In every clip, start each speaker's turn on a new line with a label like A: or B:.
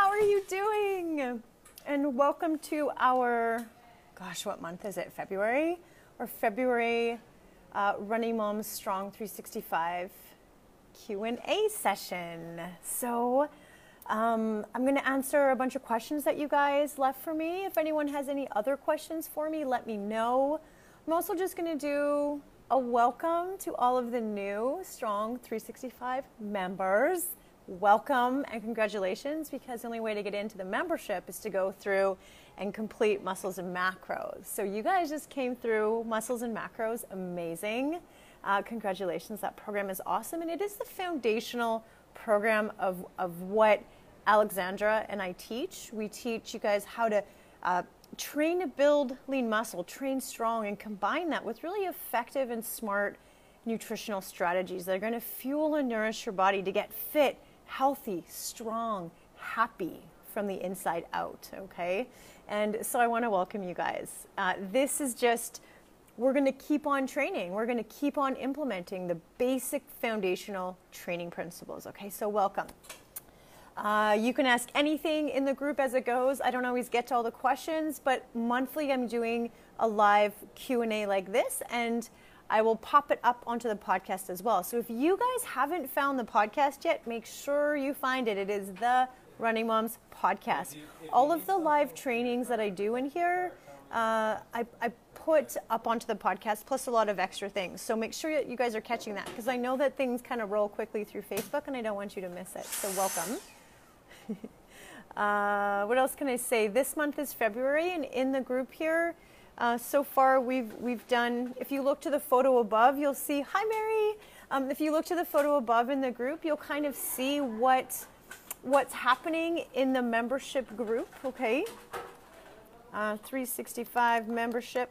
A: how are you doing? And welcome to our, gosh, what month is it? February? Or February uh, Running Moms Strong 365 Q&A session. So um, I'm going to answer a bunch of questions that you guys left for me. If anyone has any other questions for me, let me know. I'm also just going to do a welcome to all of the new Strong 365 members. Welcome and congratulations because the only way to get into the membership is to go through and complete muscles and macros. So you guys just came through muscles and macros, amazing. Uh, congratulations, that program is awesome and it is the foundational program of, of what Alexandra and I teach. We teach you guys how to uh, train to build lean muscle, train strong, and combine that with really effective and smart nutritional strategies that are going to fuel and nourish your body to get fit, healthy, strong, happy from the inside out. Okay. And so I want to welcome you guys. Uh, this is just, we're going to keep on training. We're going to keep on implementing the basic foundational training principles. Okay. So welcome. Uh, you can ask anything in the group as it goes. I don't always get to all the questions, but monthly I'm doing a live Q&A like this and I will pop it up onto the podcast as well. So if you guys haven't found the podcast yet, make sure you find it. It is the Running Moms podcast. All of the live trainings that I do in here, uh, I, I put up onto the podcast, plus a lot of extra things. So make sure that you guys are catching that because I know that things kind of roll quickly through Facebook and I don't want you to miss it. So welcome. uh, what else can I say? This month is February, and in the group here, uh, so far we've we've done. If you look to the photo above, you'll see. Hi, Mary. Um, if you look to the photo above in the group, you'll kind of see what what's happening in the membership group. Okay, uh, 365 membership,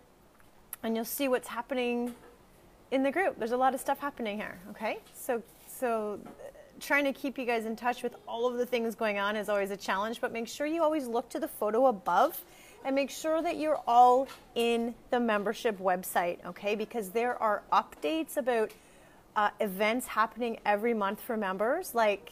A: and you'll see what's happening in the group. There's a lot of stuff happening here. Okay, so so trying to keep you guys in touch with all of the things going on is always a challenge, but make sure you always look to the photo above and make sure that you're all in the membership website, okay? Because there are updates about uh, events happening every month for members, like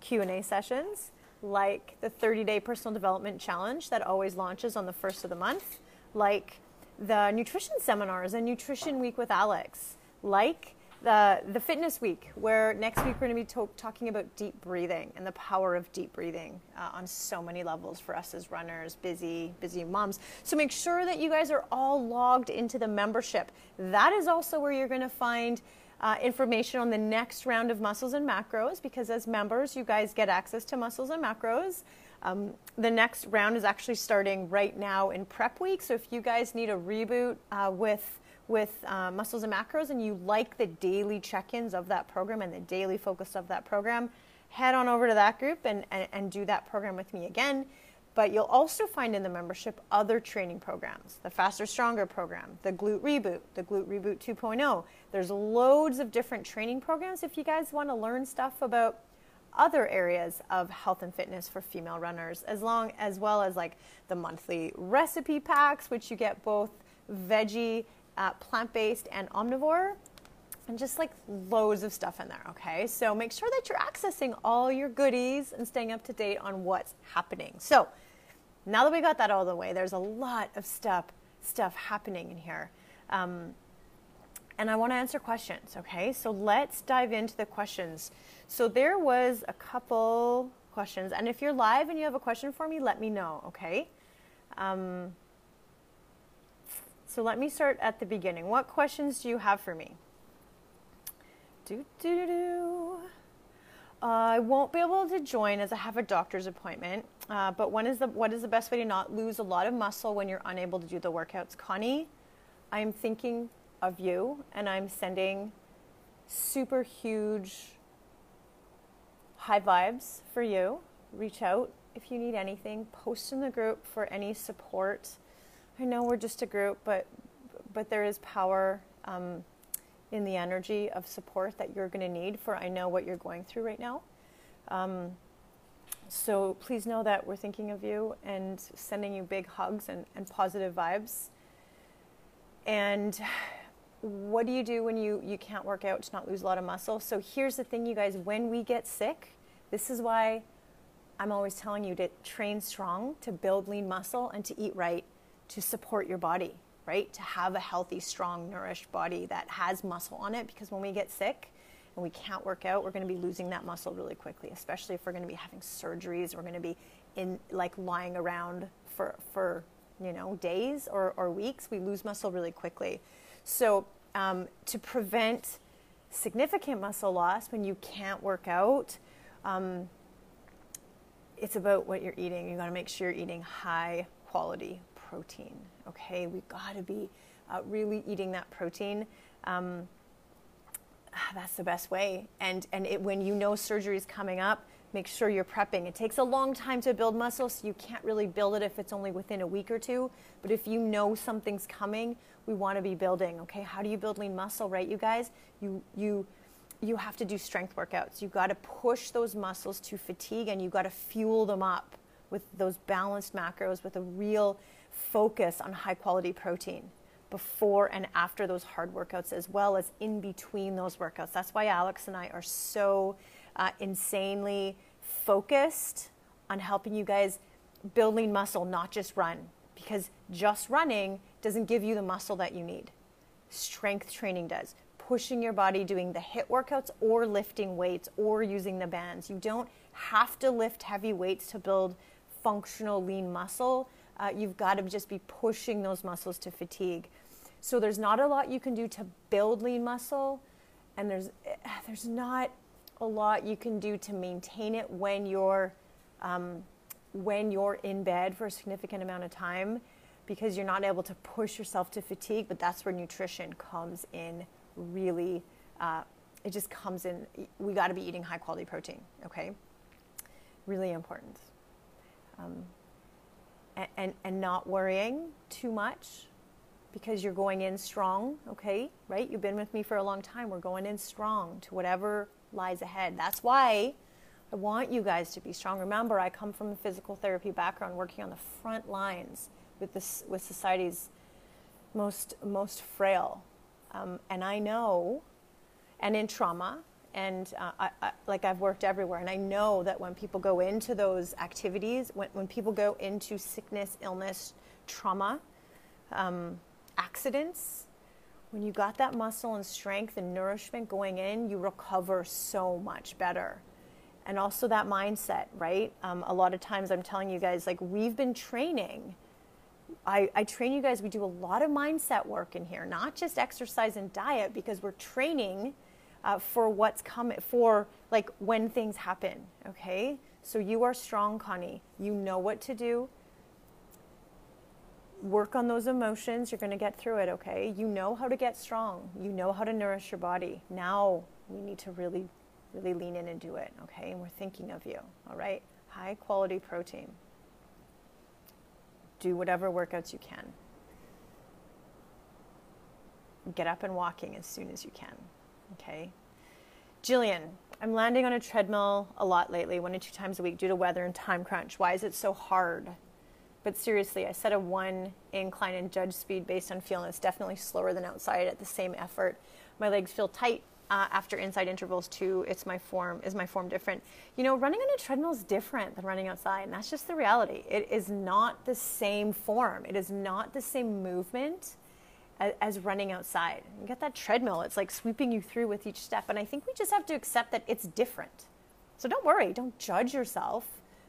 A: Q&A sessions, like the 30-day personal development challenge that always launches on the first of the month, like the nutrition seminars and nutrition week with Alex, like the, the fitness week, where next week we're going to be to- talking about deep breathing and the power of deep breathing uh, on so many levels for us as runners, busy, busy moms. So make sure that you guys are all logged into the membership. That is also where you're going to find uh, information on the next round of muscles and macros because as members, you guys get access to muscles and macros. Um, the next round is actually starting right now in prep week. So if you guys need a reboot uh, with with uh, muscles and macros and you like the daily check-ins of that program and the daily focus of that program head on over to that group and, and, and do that program with me again. But you'll also find in the membership other training programs the faster stronger program the glute reboot the glute reboot 2.0 there's loads of different training programs if you guys want to learn stuff about other areas of health and fitness for female runners as long as well as like the monthly recipe packs which you get both veggie uh, plant based and omnivore, and just like loads of stuff in there, okay? So make sure that you're accessing all your goodies and staying up to date on what's happening. So now that we got that all the way, there's a lot of stuff stuff happening in here. Um, and I want to answer questions, okay? So let's dive into the questions. So there was a couple questions, and if you're live and you have a question for me, let me know, okay? Um, so let me start at the beginning. What questions do you have for me? Do, do, do, do. I won't be able to join as I have a doctor's appointment. Uh, but when is the, what is the best way to not lose a lot of muscle when you're unable to do the workouts? Connie, I'm thinking of you and I'm sending super huge high vibes for you. Reach out if you need anything. Post in the group for any support I know we're just a group, but but there is power um, in the energy of support that you're going to need for I know what you're going through right now. Um, so please know that we're thinking of you and sending you big hugs and, and positive vibes. And what do you do when you, you can't work out to not lose a lot of muscle? So here's the thing, you guys when we get sick, this is why I'm always telling you to train strong, to build lean muscle, and to eat right to support your body, right? To have a healthy, strong, nourished body that has muscle on it. Because when we get sick and we can't work out, we're going to be losing that muscle really quickly, especially if we're going to be having surgeries. We're going to be in like lying around for, for you know, days or, or weeks. We lose muscle really quickly. So, um, to prevent significant muscle loss when you can't work out, um, it's about what you're eating. You got to make sure you're eating high quality protein. Okay, we got to be uh, really eating that protein. Um, that's the best way. And and it, when you know surgery is coming up, make sure you're prepping. It takes a long time to build muscle, so you can't really build it if it's only within a week or two. But if you know something's coming, we want to be building. Okay, how do you build lean muscle, right? You guys, you you you have to do strength workouts. You got to push those muscles to fatigue, and you got to fuel them up with those balanced macros, with a real focus on high quality protein before and after those hard workouts, as well as in between those workouts. That's why Alex and I are so uh, insanely focused on helping you guys build lean muscle, not just run, because just running doesn't give you the muscle that you need. Strength training does. Pushing your body, doing the HIIT workouts, or lifting weights, or using the bands. You don't have to lift heavy weights to build functional lean muscle uh, you've got to just be pushing those muscles to fatigue. So there's not a lot you can do to build lean muscle, and there's there's not a lot you can do to maintain it when you're um, when you're in bed for a significant amount of time because you're not able to push yourself to fatigue. But that's where nutrition comes in really. Uh, it just comes in. We got to be eating high quality protein. Okay, really important. Um, and, and, not worrying too much because you're going in strong, okay? Right? You've been with me for a long time. We're going in strong to whatever lies ahead. That's why I want you guys to be strong. Remember, I come from a physical therapy background working on the front lines with this with society's most most frail. Um, and I know and in trauma and uh, I, I, like I've worked everywhere, and I know that when people go into those activities, when, when people go into sickness, illness, trauma, um, accidents, when you got that muscle and strength and nourishment going in, you recover so much better. And also that mindset, right? Um, a lot of times I'm telling you guys, like, we've been training. I, I train you guys, we do a lot of mindset work in here, not just exercise and diet, because we're training uh, for what's coming, for like when things happen, okay? So you are strong, Connie. You know what to do. Work on those emotions. You're going to get through it, okay? You know how to get strong. You know how to nourish your body. Now we need to really, really lean in and do it, okay? And we're thinking of you, all right? High quality protein. Do whatever workouts you can. Get up and walking as soon as you can. Okay. Jillian, I'm landing on a treadmill a lot lately, one or two times a week due to weather and time crunch. Why is it so hard? But seriously, I set a one incline and judge speed based on feel, and it's definitely slower than outside at the same effort. My legs feel tight uh, after inside intervals too. It's my form. Is my form different? You know, running on a treadmill is different than running outside, and that's just the reality. It is not the same form. It is not the same movement as running outside. You get that treadmill, it's like sweeping you through with each step. And I think we just have to accept that it's different. So don't worry, don't judge yourself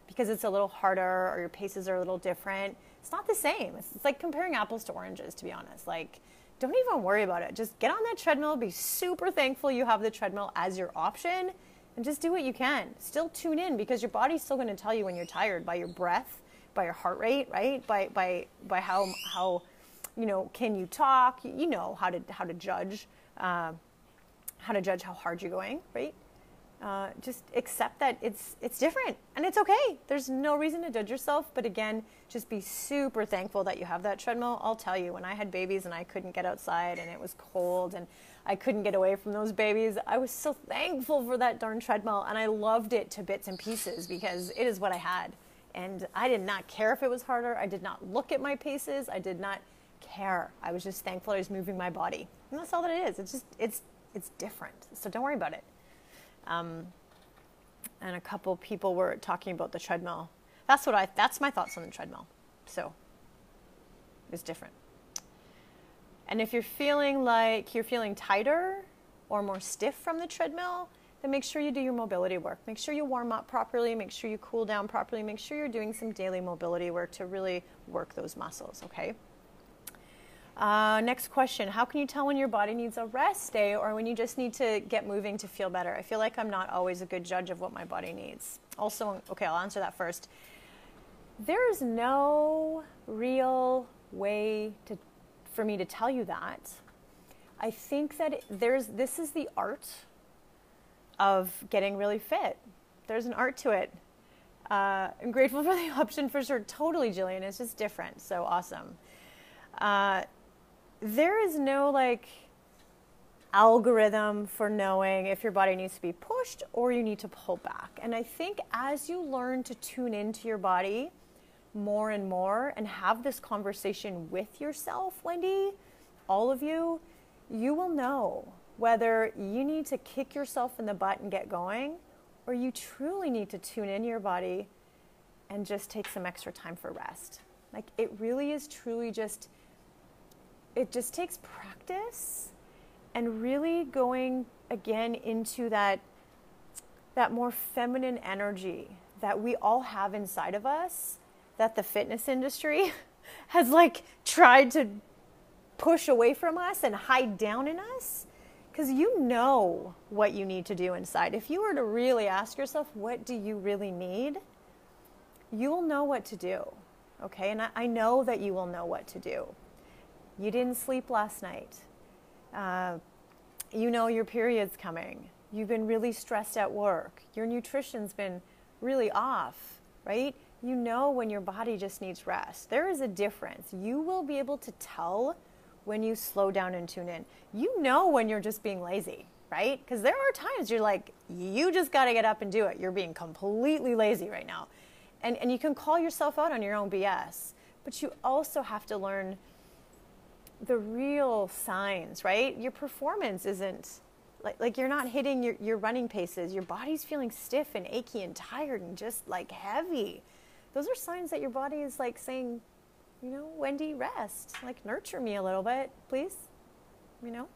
A: because it's a little harder or your paces are a little different. It's not the same. It's, it's like comparing apples to oranges, to be honest. Like, don't even worry about it. Just get on that treadmill, be super thankful you have the treadmill as your option, and just do what you can. Still tune in because your body's still going to tell you when you're tired by your breath, by your heart rate, right? By by by how how you know, can you talk? You know how to how to judge, uh, how to judge how hard you're going, right? Uh, just accept that it's it's different and it's okay. There's no reason to judge yourself, but again, just be super thankful that you have that treadmill. I'll tell you, when I had babies and I couldn't get outside and it was cold and I couldn't get away from those babies, I was so thankful for that darn treadmill and I loved it to bits and pieces because it is what I had. And I did not care if it was harder. I did not look at my paces. I did not care. I was just thankful I was moving my body. And that's all that it is. It's just, it's, it's different. So don't worry about it. Um, and a couple people were talking about the treadmill. That's what I. That's my thoughts on the treadmill. So it's different. And if you're feeling like you're feeling tighter or more stiff from the treadmill, then make sure you do your mobility work. Make sure you warm up properly. Make sure you cool down properly. Make sure you're doing some daily mobility work to really work those muscles. Okay. Uh, next question How can you tell when your body needs a rest day or when you just need to get moving to feel better? I feel like I'm not always a good judge of what my body needs. Also, okay, I'll answer that first. There is no real way to, for me to tell you that. I think that there's this is the art of getting really fit. There's an art to it. Uh, I'm grateful for the option for sure. Totally, Jillian. It's just different. So awesome. Uh, there is no like algorithm for knowing if your body needs to be pushed or you need to pull back. And I think as you learn to tune into your body more and more and have this conversation with yourself, Wendy, all of you, you will know whether you need to kick yourself in the butt and get going or you truly need to tune in your body and just take some extra time for rest. Like it really is truly just it just takes practice and really going again into that that more feminine energy that we all have inside of us that the fitness industry has like tried to push away from us and hide down in us. Because you know what you need to do inside. If you were to really ask yourself what do you really need? you will know what to do okay? And I, I know that you will know what to do you didn't sleep last night. Uh, you know your period's coming. You've been really stressed at work. Your nutrition's been really off, right? You know when your body just needs rest. There is a difference. You will be able to tell when you slow down and tune in. You know when you're just being lazy, right? Because there are times you're like, you just got to get up and do it. You're being completely lazy right now. And, and you can call yourself out on your own BS. But you also have to learn the real signs, right? Your performance isn't like, like you're not hitting your, your running paces. Your body's feeling stiff and achy and tired and just like heavy. Those are signs that your body is like saying, you know, Wendy, rest. Like nurture me a little bit, please. You know?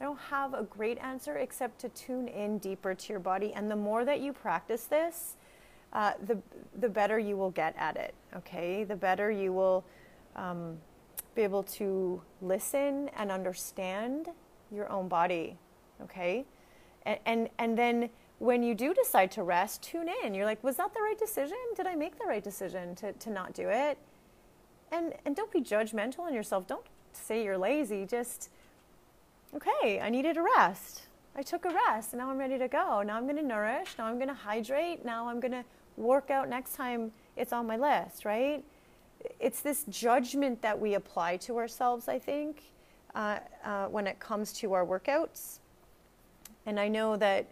A: I don't have a great answer except to tune in deeper to your body. And the more that you practice this, uh, the, the better you will get at it, okay? The better you will um, be able to listen and understand your own body, okay? And, and, and then when you do decide to rest, tune in. You're like, was that the right decision? Did I make the right decision to, to not do it? And, and don't be judgmental on yourself. Don't say you're lazy. Just, okay, I needed a rest. I took a rest now I'm ready to go. Now I'm going to nourish. Now I'm going to hydrate. Now I'm going to work out next time it's on my list, right? It's this judgment that we apply to ourselves, I think, uh, uh, when it comes to our workouts. And I know that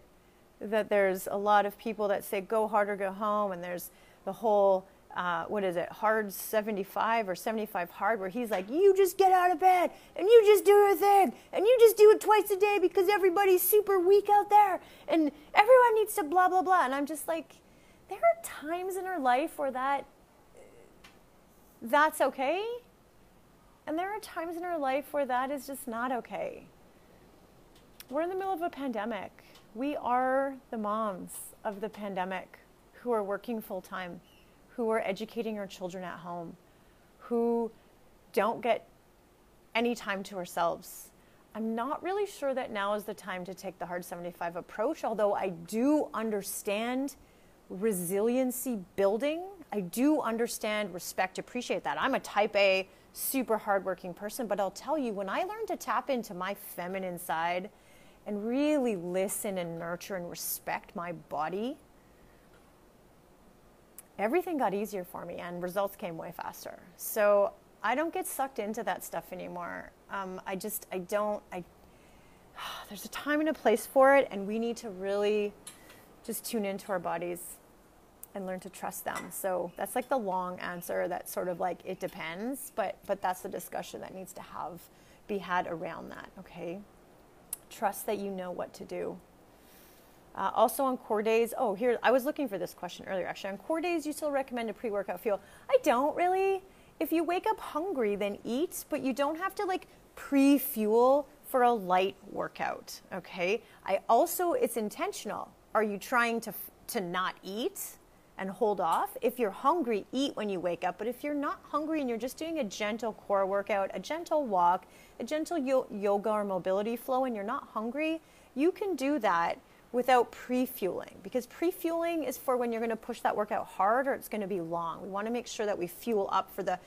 A: that there's a lot of people that say go hard or go home, and there's the whole uh, what is it, hard 75 or 75 hard, where he's like, you just get out of bed and you just do your thing and you just do it twice a day because everybody's super weak out there and everyone needs to blah, blah, blah. And I'm just like, there are times in our life where that that's okay. And there are times in our life where that is just not okay. We're in the middle of a pandemic. We are the moms of the pandemic who are working full time, who are educating our children at home, who don't get any time to ourselves. I'm not really sure that now is the time to take the hard 75 approach, although I do understand resiliency building. I do understand, respect, appreciate that. I'm a type A, super hardworking person, but I'll tell you, when I learned to tap into my feminine side and really listen and nurture and respect my body, everything got easier for me and results came way faster. So I don't get sucked into that stuff anymore. Um, I just, I don't, I, there's a time and a place for it, and we need to really just tune into our bodies and learn to trust them. So that's like the long answer that's sort of like it depends, but but that's the discussion that needs to have be had around that, okay? Trust that you know what to do. Uh, also on core days, oh, here, I was looking for this question earlier actually. On core days, you still recommend a pre workout fuel? I don't really. If you wake up hungry, then eat, but you don't have to like pre fuel for a light workout, okay? I also, it's intentional. Are you trying to, to not eat and hold off? If you're hungry, eat when you wake up. But if you're not hungry and you're just doing a gentle core workout, a gentle walk, a gentle yo- yoga or mobility flow, and you're not hungry, you can do that without pre-fueling because pre-fueling is for when you're going to push that workout hard or it's going to be long. We want to make sure that we fuel up for the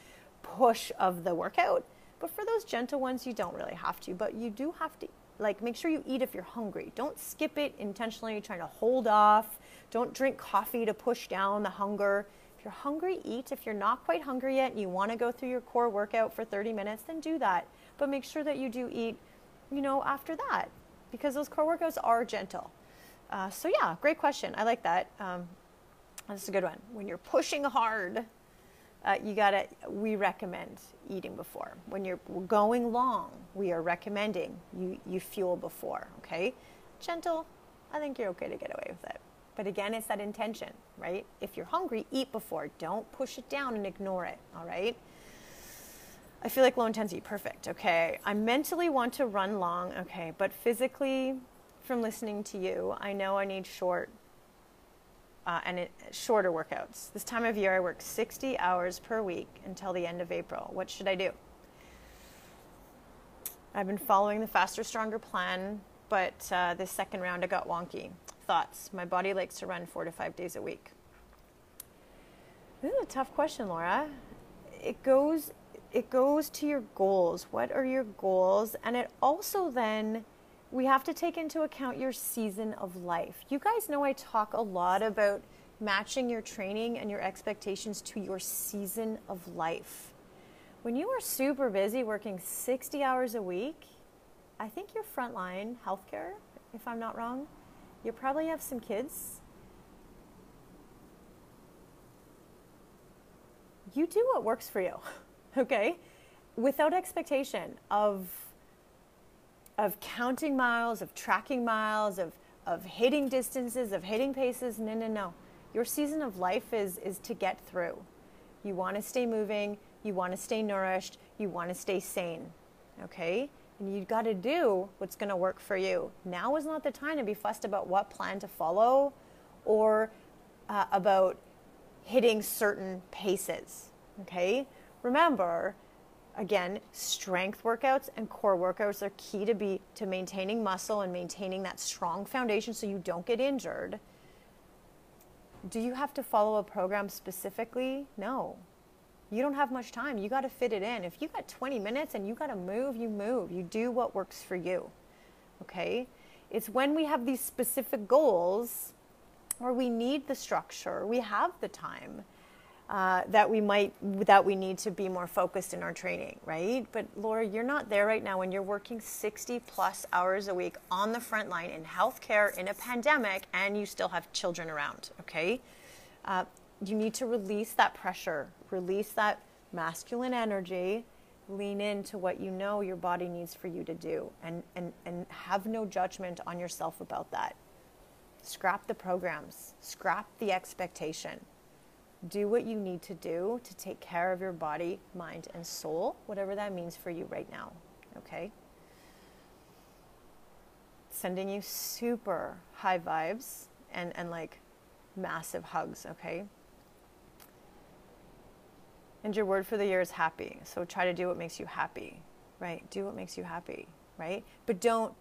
A: push of the workout. But for those gentle ones, you don't really have to, but you do have to like make sure you eat if you're hungry. Don't skip it intentionally trying to hold off. Don't drink coffee to push down the hunger. If you're hungry, eat. If you're not quite hungry yet and you want to go through your core workout for 30 minutes, then do that. But make sure that you do eat, you know, after that because those core workouts are gentle. Uh, so yeah, great question. I like that. Um, that's a good one. When you're pushing hard, uh, you gotta. We recommend eating before. When you're going long, we are recommending you you fuel before. Okay, gentle. I think you're okay to get away with it. But again, it's that intention, right? If you're hungry, eat before. Don't push it down and ignore it. All right. I feel like low intensity, perfect. Okay. I mentally want to run long. Okay, but physically, from listening to you, I know I need short uh, and it, shorter workouts. This time of year, I work 60 hours per week until the end of April. What should I do? I've been following the faster, stronger plan, but uh, this second round I got wonky. Thoughts? My body likes to run four to five days a week. This is a tough question, Laura. It goes, it goes to your goals. What are your goals? And it also then we have to take into account your season of life. You guys know I talk a lot about matching your training and your expectations to your season of life. When you are super busy working 60 hours a week, I think you're frontline healthcare, if I'm not wrong. You probably have some kids. You do what works for you, okay? Without expectation of of counting miles, of tracking miles, of, of hitting distances, of hitting paces. No, no, no. Your season of life is, is to get through. You want to stay moving, you want to stay nourished, you want to stay sane. Okay? And you got to do what's going to work for you. Now is not the time to be fussed about what plan to follow or uh, about hitting certain paces. Okay? Remember, again strength workouts and core workouts are key to be to maintaining muscle and maintaining that strong foundation so you don't get injured do you have to follow a program specifically no you don't have much time you got to fit it in if you got 20 minutes and you got to move you move you do what works for you okay it's when we have these specific goals or we need the structure we have the time uh, that we might that we need to be more focused in our training, right? But Laura, you're not there right now when you're working 60 plus hours a week on the front line in healthcare in a pandemic, and you still have children around. Okay, uh, you need to release that pressure, release that masculine energy, lean into what you know your body needs for you to do, and and and have no judgment on yourself about that. Scrap the programs, scrap the expectation do what you need to do to take care of your body, mind, and soul, whatever that means for you right now. Okay? Sending you super high vibes and, and like massive hugs, okay? And your word for the year is happy. So try to do what makes you happy, right? Do what makes you happy, right? But don't,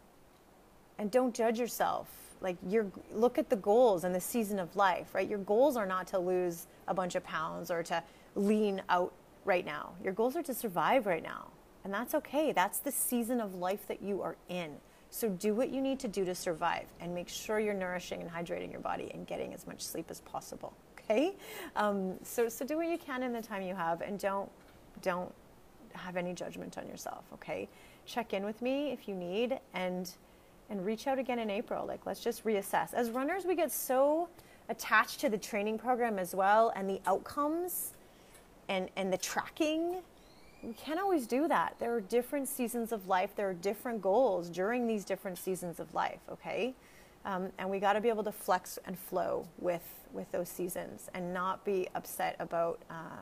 A: and don't judge yourself. Like you're, look at the goals and the season of life right? Your goals are not to lose a bunch of pounds or to lean out right now. Your goals are to survive right now. And that's okay. That's the season of life that you are in. So do what you need to do to survive and make sure you're nourishing and hydrating your body and getting as much sleep as possible okay um, so so do what you can in the time you have and don't don't have any judgment on yourself okay check in with me if you need and and reach out again in April. Like, let's just reassess. As runners, we get so attached to the training program as well and the outcomes and, and the tracking. We can't always do that. There are different seasons of life, there are different goals during these different seasons of life, okay? Um, and we got to be able to flex and flow with with those seasons and not be upset about uh,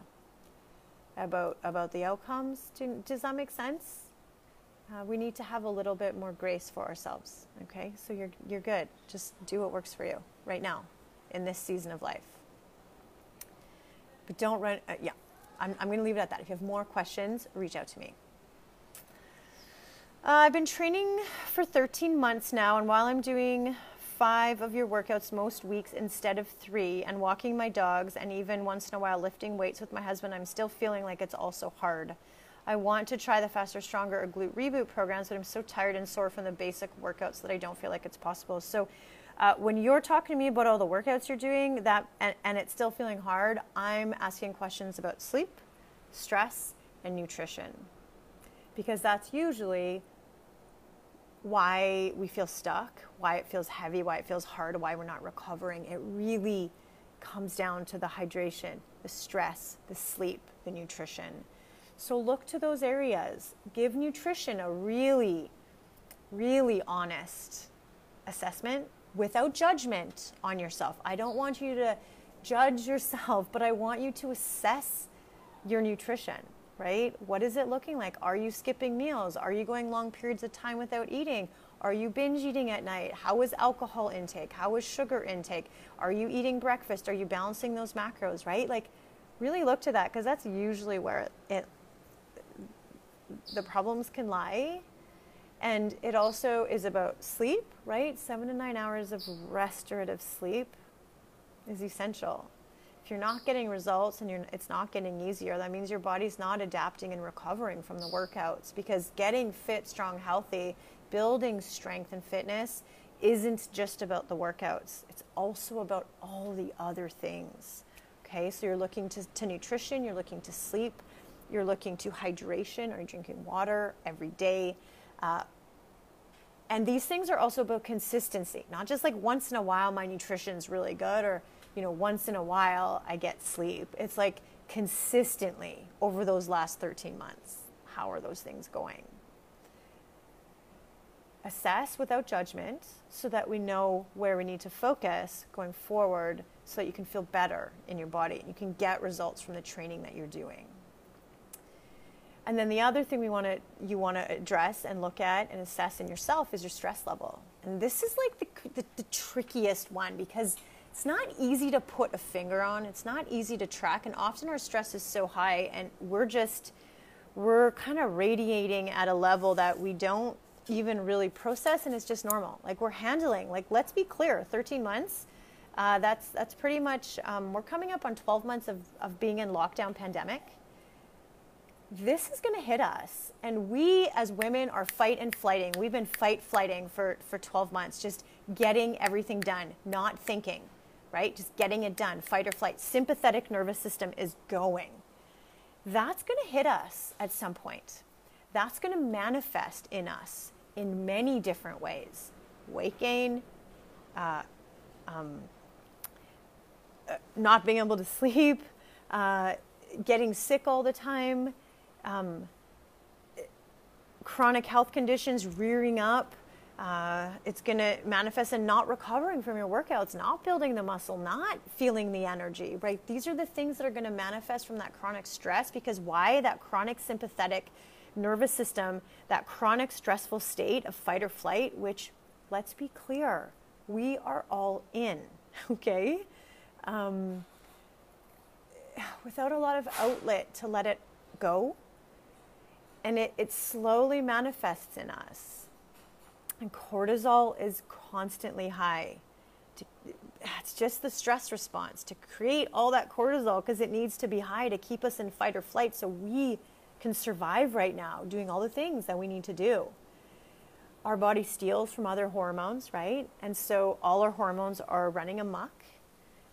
A: about about the outcomes. Do, does that make sense? Uh, we need to have a little bit more grace for ourselves. Okay, so you're you're good. Just do what works for you right now, in this season of life. But don't run. Uh, yeah, I'm I'm going to leave it at that. If you have more questions, reach out to me. Uh, I've been training for 13 months now, and while I'm doing five of your workouts most weeks instead of three, and walking my dogs, and even once in a while lifting weights with my husband, I'm still feeling like it's also hard. I want to try the Faster, Stronger or Glute Reboot programs, but I'm so tired and sore from the basic workouts that I don't feel like it's possible. So, uh, when you're talking to me about all the workouts you're doing, that and, and it's still feeling hard, I'm asking questions about sleep, stress, and nutrition because that's usually why we feel stuck, why it feels heavy, why it feels hard, why we're not recovering. It really comes down to the hydration, the stress, the sleep, the nutrition. So look to those areas. Give nutrition a really, really honest assessment without judgment on yourself. I don't want you to judge yourself, but I want you to assess your nutrition right? What is it looking like? Are you skipping meals? Are you going long periods of time without eating? Are you binge eating at night? How is alcohol intake? How is sugar intake? Are you eating breakfast? Are you balancing those macros, right? Like really look to that because that's usually where it the problems can lie. And it also is about sleep, right? 7 to 9 hours of restorative sleep is essential if you're not getting results and it's not getting easier, that means your body's not adapting and recovering from the workouts because getting fit, strong, healthy, building strength and fitness isn't just about the workouts. It's also about all the other things. Okay, so you're looking to, to nutrition, you're looking to sleep, you're looking to hydration. Are you drinking water every day? Uh, and these things are also about consistency, not just like once in a while my nutrition's really good or you know, once in a while I get sleep. It's like consistently over those last 13 months. How are those things going? Assess without judgment so that we know where we need to focus going forward so that you can feel better in your body. You can get results from the training that you're doing. And then the other thing we want to you want to address and look at and assess in yourself is your stress level. And this is like the, the, the trickiest one because it's not easy to put a finger on. It's not easy to track. And often our stress is so high and we're just, we're kind of radiating at a level that we don't even really process and it's just normal. Like we're handling, like let's be clear, 13 months, uh, that's, that's pretty much, um, we're coming up on 12 months of, of being in lockdown pandemic. This is going to hit us. And we as women are fight and flighting. We've been fight flighting for, for 12 months, just getting everything done, not thinking right? Just getting it done, fight or flight. Sympathetic nervous system is going. That's going to hit us at some point. That's going to manifest in us in many different ways weight gain, uh, um, uh, not being able to sleep, uh, getting sick all the time, um, chronic health conditions rearing up, uh, it's going to manifest in not recovering from your workouts, not building the muscle, not feeling the energy, right? These are the things that are going to manifest from that chronic stress because why? That chronic sympathetic nervous system, that chronic stressful state of fight or flight, which, let's be clear, we are all in, okay? Um, without a lot of outlet to let it go. And it, it slowly manifests in us and cortisol is constantly high. It's just the stress response to create all that cortisol because it needs to be high to keep us in fight or flight so we can survive right now doing all the things that we need to do. Our body steals from other hormones, right? And so all our hormones are running amok.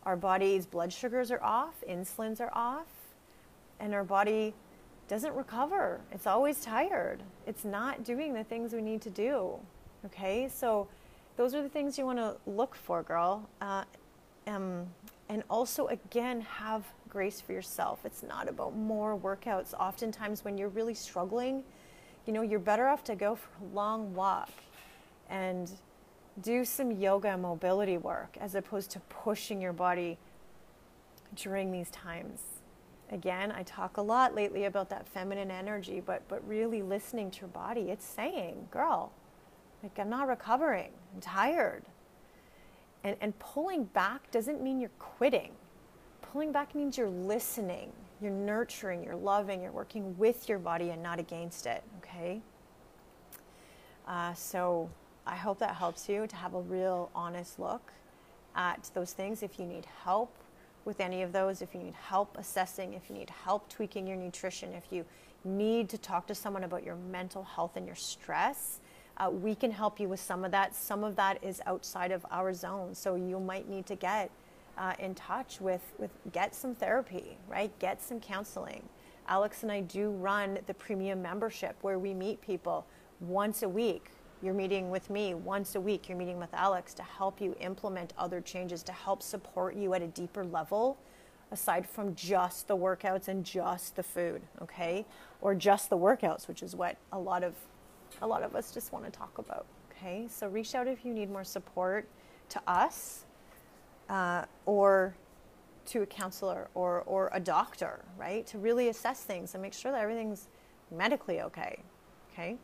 A: Our body's blood sugars are off, insulins are off, and our body doesn't recover. It's always tired. It's not doing the things we need to do. Okay, so those are the things you want to look for, girl. Uh, um, and also, again, have grace for yourself. It's not about more workouts. Oftentimes, when you're really struggling, you know, you're better off to go for a long walk and do some yoga and mobility work as opposed to pushing your body during these times. Again, I talk a lot lately about that feminine energy, but, but really listening to your body. It's saying, girl, like I'm not recovering, I'm tired. And, and pulling back doesn't mean you're quitting. Pulling back means you're listening, you're nurturing, you're loving, you're working with your body and not against it, okay? Uh, so I hope that helps you to have a real honest look at those things. If you need help with any of those, if you need help assessing, if you need help tweaking your nutrition, if you need to talk to someone about your mental health and your stress, uh, we can help you with some of that. Some of that is outside of our zone, so you might need to get uh, in touch with, with get some therapy, right? Get some counseling. Alex and I do run the premium membership where we meet people once a week. You're meeting with me once a week. You're meeting with Alex to help you implement other changes to help support you at a deeper level aside from just the workouts and just the food, okay? Or just the workouts, which is what a lot of a lot of us just want to talk about. Okay, so reach out if you need more support to us uh, or to a counselor or, or a doctor, right? To really assess things and make sure that everything's medically okay. Okay.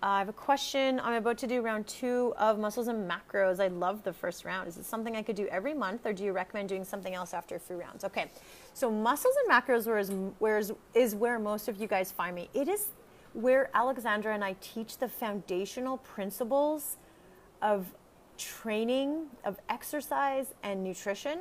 A: Uh, I have a question. I'm about to do round two of muscles and macros. I love the first round. Is it something I could do every month, or do you recommend doing something else after a few rounds? Okay, so muscles and macros is, where is, is where most of you guys find me. It is where Alexandra and I teach the foundational principles of training, of exercise and nutrition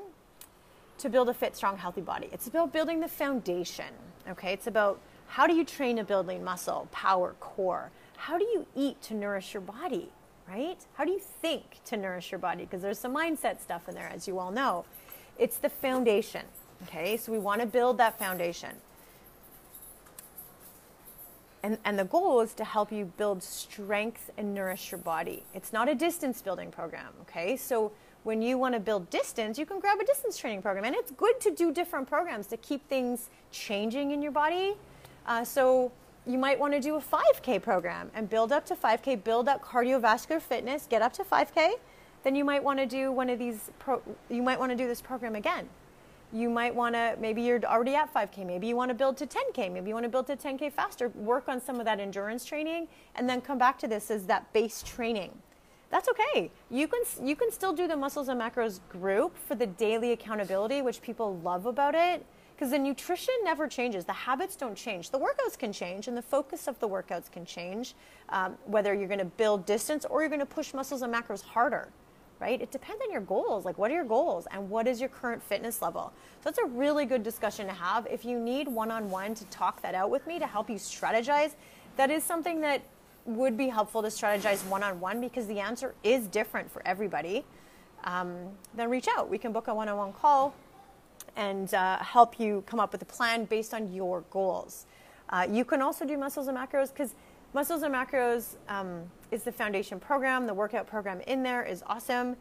A: to build a fit, strong, healthy body. It's about building the foundation, okay? It's about how do you train a building muscle, power, core? How do you eat to nourish your body, right? How do you think to nourish your body? Because there's some mindset stuff in there, as you all know. It's the foundation, okay? So we want to build that foundation. And, and the goal is to help you build strength and nourish your body. It's not a distance building program, okay? So when you want to build distance, you can grab a distance training program. And it's good to do different programs to keep things changing in your body. Uh, so you might want to do a 5K program and build up to 5K, build up cardiovascular fitness, get up to 5K. Then you might want to do one of these, pro- you might want to do this program again you might want to maybe you're already at 5k maybe you want to build to 10k maybe you want to build to 10k faster. Work on some of that endurance training and then come back to this as that base training. That's okay. You can you can still do the muscles and macros group for the daily accountability which people love about it because the nutrition never changes. The habits don't change. The workouts can change and the focus of the workouts can change um, whether you're going to build distance or you're going to push muscles and macros harder right? It depends on your goals. Like, what are your goals and what is your current fitness level? So, that's a really good discussion to have. If you need one on one to talk that out with me to help you strategize, that is something that would be helpful to strategize one on one because the answer is different for everybody. Um, then reach out. We can book a one on one call and uh, help you come up with a plan based on your goals. Uh, you can also do muscles and macros because Muscles and Macros um, is the foundation program. The workout program in there is awesome.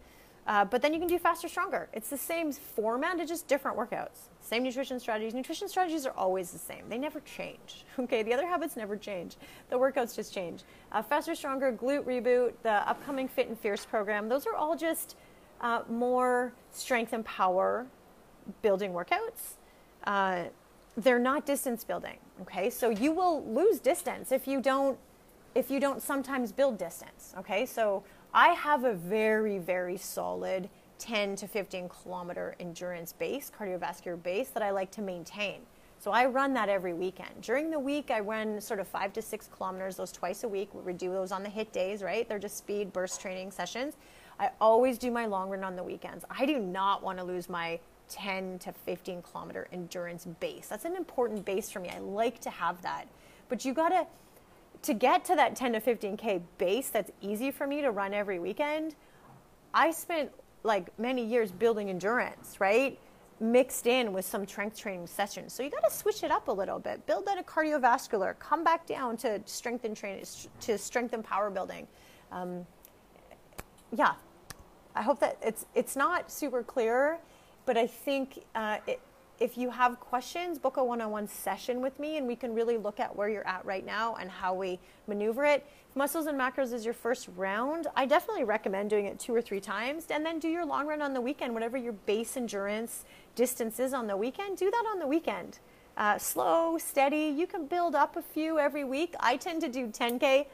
A: Uh, but then you can do faster, stronger. It's the same format, it's just different workouts. Same nutrition strategies. Nutrition strategies are always the same. They never change. Okay, the other habits never change. The workouts just change. Uh, faster, stronger, glute reboot, the upcoming Fit and Fierce program. Those are all just uh, more strength and power building workouts. Uh, they're not distance building. Okay, so you will lose distance if you don't if you don't sometimes build distance. Okay, so I have a very very solid 10 to 15 kilometer endurance base, cardiovascular base that I like to maintain. So I run that every weekend. During the week, I run sort of five to six kilometers, those twice a week. We do those on the HIIT days, right? They're just speed burst training sessions. I always do my long run on the weekends. I do not want to lose my 10 to 15 kilometer endurance base. That's an important base for me. I like to have that. But you got to to get to that 10 to 15k base that's easy for me to run every weekend. I spent like many years building endurance, right? Mixed in with some strength training sessions. So you got to switch it up a little bit. Build that a cardiovascular. Come back down to strength and training to strength and power building. Um, yeah, I hope that it's it's not super clear but I think uh, it, if you have questions, book a one on one session with me and we can really look at where you're at right now and how we maneuver it. If muscles and macros is your first round, I definitely recommend doing it two or three times and then do your long run on the weekend, whatever your base endurance distance is on the weekend, do that on the weekend. Uh, slow, steady, you can build up a few every week. I tend to do 10K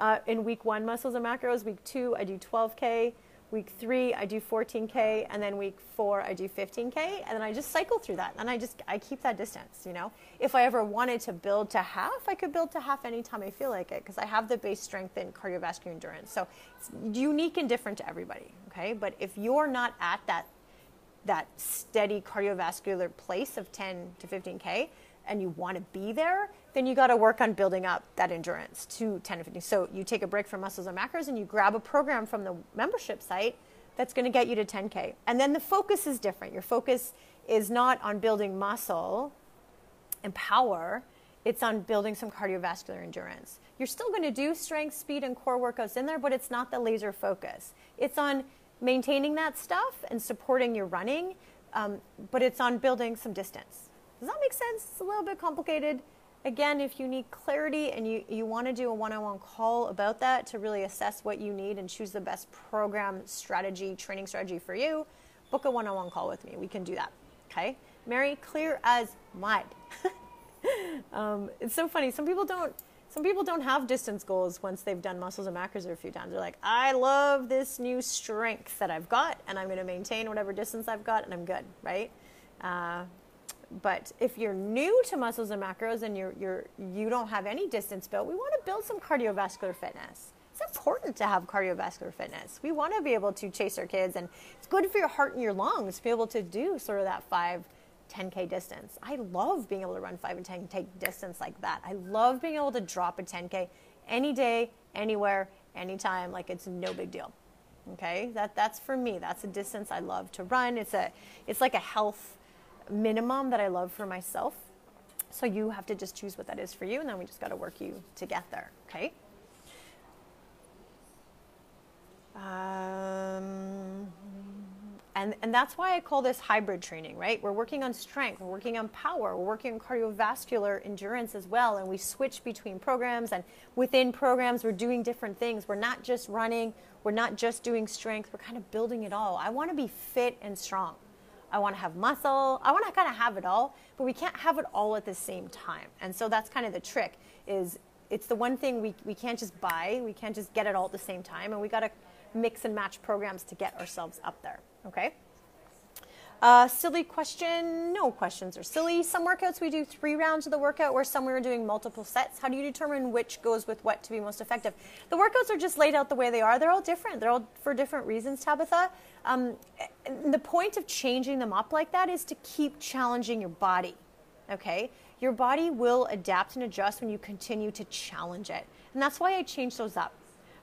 A: uh, in week one, muscles and macros. Week two, I do 12K. Week three, I do 14K. And then week four, I do 15K. And then I just cycle through that. And I just, I keep that distance, you know. If I ever wanted to build to half, I could build to half anytime I feel like it because I have the base strength and cardiovascular endurance. So it's unique and different to everybody, okay? But if you're not at that, that steady cardiovascular place of 10 to 15K, and you want to be there, then you got to work on building up that endurance to 10 to 15. So you take a break from muscles and macros and you grab a program from the membership site that's going to get you to 10K. And then the focus is different. Your focus is not on building muscle and power, it's on building some cardiovascular endurance. You're still going to do strength, speed, and core workouts in there, but it's not the laser focus. It's on maintaining that stuff and supporting your running, um, but it's on building some distance. Does that make sense? It's a little bit complicated. Again, if you need clarity and you, you want to do a one on one call about that to really assess what you need and choose the best program strategy, training strategy for you, book a one on one call with me. We can do that. Okay? Mary, clear as mud. um, it's so funny. Some people don't. Some people don't have distance goals once they've done muscles and macros a few times. They're like, I love this new strength that I've got, and I'm going to maintain whatever distance I've got, and I'm good, right? Uh, but if you're new to muscles and macros and you're, you're, you don't have any distance built, we want to build some cardiovascular fitness. It's important to have cardiovascular fitness. We want to be able to chase our kids, and it's good for your heart and your lungs to be able to do sort of that 5, 10K distance. I love being able to run 5 and 10K distance like that. I love being able to drop a 10K any day, anywhere, anytime, like it's no big deal. Okay, that, that's for me. That's a distance I love to run. It's, a, it's like a health minimum that I love for myself. So you have to just choose what that is for you, and then we just got to work you to get there. Okay. Um, and, and that's why I call this hybrid training, right? We're working on strength, we're working on power, we're working on cardiovascular endurance as well, and we switch between programs. And within programs, we're doing different things. We're not just running, we're not just doing strength, we're kind of building it all. I want to be fit and strong. I want to have muscle. I want to kind of have it all, but we can't have it all at the same time. And so that's kind of the trick is it's the one thing we, we can't just buy. We can't just get it all at the same time. And we got to mix and match programs to get ourselves up there. Okay? Uh, silly question. No questions are silly. Some workouts we do three rounds of the workout, where some we are doing multiple sets. How do you determine which goes with what to be most effective? The workouts are just laid out the way they are. They're all different. They're all for different reasons, Tabitha. Um, the point of changing them up like that is to keep challenging your body. Okay? Your body will adapt and adjust when you continue to challenge it. And that's why I change those up.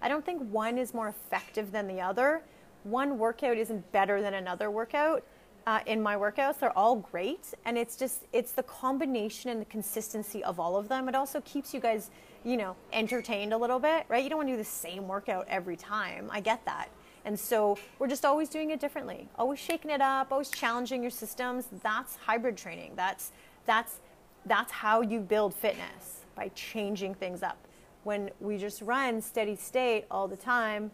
A: I don't think one is more effective than the other. One workout isn't better than another workout uh, in my workouts. They're all great, and it's just it's the combination and the consistency of all of them. It also keeps you guys, you know, entertained a little bit, right? You don't want to do the same workout every time. I get that. And so we're just always doing it differently, always shaking it up, always challenging your systems. That's hybrid training. That's that's that's how you build fitness by changing things up. When we just run steady state all the time,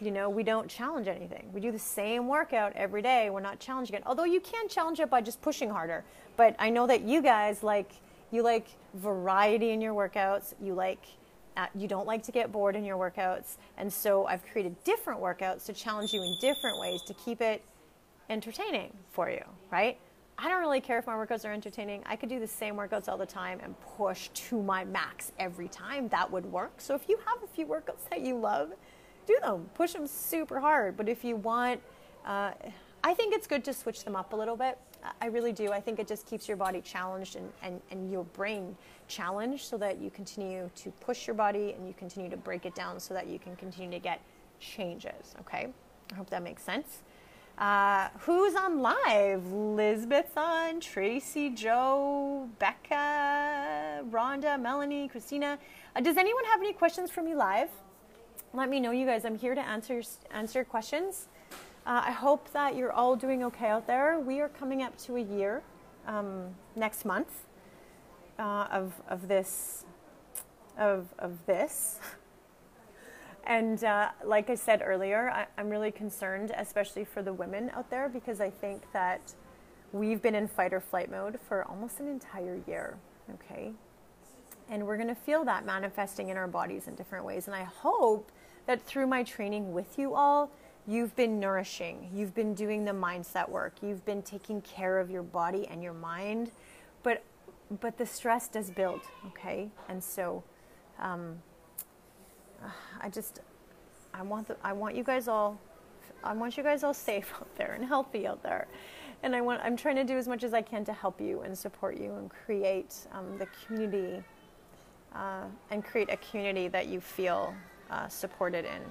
A: you know, we don't challenge anything. We do the same workout every day. We're not challenging it. Although you can challenge it by just pushing harder. But I know that you guys like you like variety in your workouts. You like uh, you don't like to get bored in your workouts. And so I've created different workouts to challenge you in different ways to keep it entertaining for you, right? I don't really care if my workouts are entertaining. I could do the same workouts all the time and push to my max every time. That would work. So if you have a few workouts that you love, do them, push them super hard. But if you want, uh, I think it's good to switch them up a little bit. I really do. I think it just keeps your body challenged and, and, and your brain challenged so that you continue to push your body and you continue to break it down so that you can continue to get changes. Okay? I hope that makes sense. Uh, who's on live? Lisbeth's on, Tracy, Joe, Becca, Rhonda, Melanie, Christina. Uh, does anyone have any questions for me live? let me know, you guys. I'm here to answer answer questions. Uh, I hope that you're all doing okay out there. We are coming up to a year um, next month uh, of, of this of, of this. And uh, like I said earlier, I, I'm really concerned, especially for the women out there, because I think that we've been in fight or flight mode for almost an entire year. Okay. And we're to feel that manifesting in our bodies in different ways. And I hope that through my training with you all, you've been nourishing, you've been doing the mindset work, you've been taking care of your body and your mind. But but the stress does build, okay? And so um, I just I want the, I want you guys all I want you guys all safe out there and healthy out there. And I want I'm trying to do as much as I can to help you and support you and create um, the community uh, and create a community that you feel uh, supported in.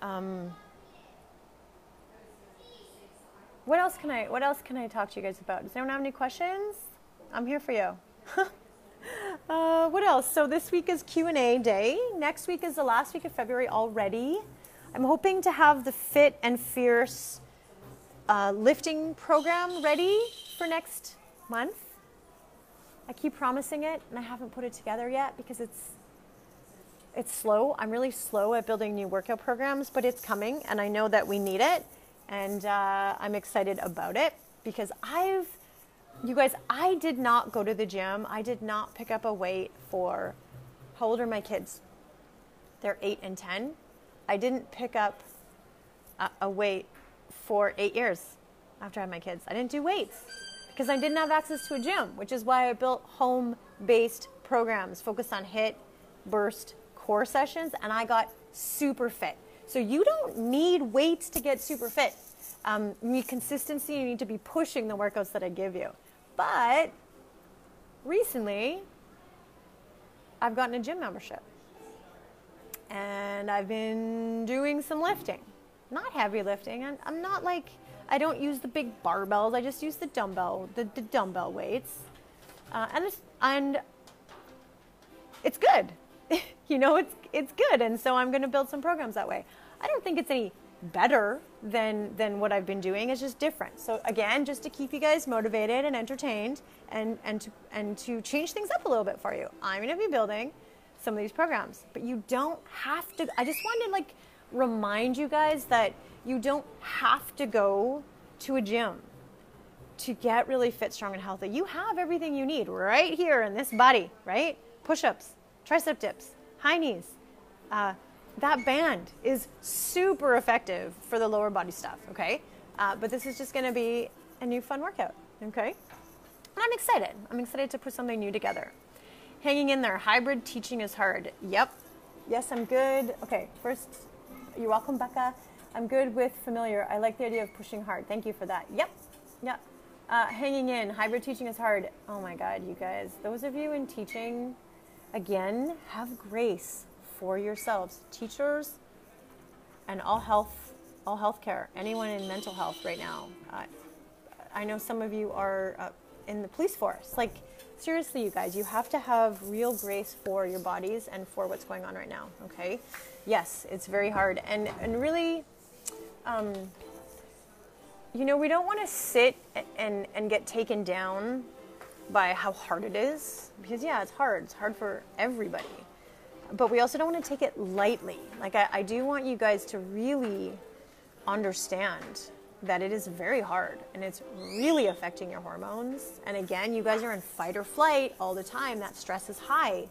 A: Um, what else can I What else can I talk to you guys about? Does anyone have any questions? I'm here for you. uh, what else? So this week is Q and A day. Next week is the last week of February already. I'm hoping to have the Fit and Fierce uh, lifting program ready for next month. I keep promising it, and I haven't put it together yet because it's it's slow. I'm really slow at building new workout programs, but it's coming, and I know that we need it, and uh, I'm excited about it because I've, you guys, I did not go to the gym. I did not pick up a weight for, how old are my kids? They're eight and ten. I didn't pick up a, a weight for eight years after I had my kids. I didn't do weights because I didn't have access to a gym, which is why I built home-based programs focused on HIIT, burst, core sessions and I got super fit. So you don't need weights to get super fit. Um, you need consistency. You need to be pushing the workouts that I give you. But recently, I've gotten a gym membership. And I've been doing some lifting. Not heavy lifting. I'm, I'm not like, I don't use the big barbells. I just use the dumbbell, the, the dumbbell weights. Uh, and, it's, and it's good. you know, it's it's good, and so I'm going to build some programs that way. I don't think it's any better than than what I've been doing. is just different. So again, just to keep you guys motivated and entertained, and and to and to change things up a little bit for you, I'm going to be building some of these programs. But you don't have to. I just wanted to like remind you guys that you don't have to go to a gym to get really fit, strong, and healthy. You have everything you need right here in this body, right? Push ups, tricep dips, high knees. Uh, that band is super effective for the lower body stuff, okay? Uh, but this is just gonna be a new fun workout, okay? And I'm excited. I'm excited to put something new together. Hanging in there, hybrid teaching is hard. Yep. Yes, I'm good. Okay, first, you're welcome, Becca. I'm good with familiar. I like the idea of pushing hard. Thank you for that. Yep. Yep. Uh, hanging in, hybrid teaching is hard. Oh my God, you guys. Those of you in teaching, Again, have grace for yourselves, teachers, and all health, all healthcare. Anyone in mental health right now. Uh, I know some of you are uh, in the police force. Like seriously, you guys, you have to have real grace for your bodies and for what's going on right now. Okay? Yes, it's very hard, and and really. Um, you know, we don't want to sit and, and get taken down by how hard it is because yeah it's hard it's hard for everybody but we also don't want to take it lightly. Like I, I, do want you guys to really understand that it is very hard and it's really affecting your hormones. And again you guys are in fight or flight all the time. That stress is high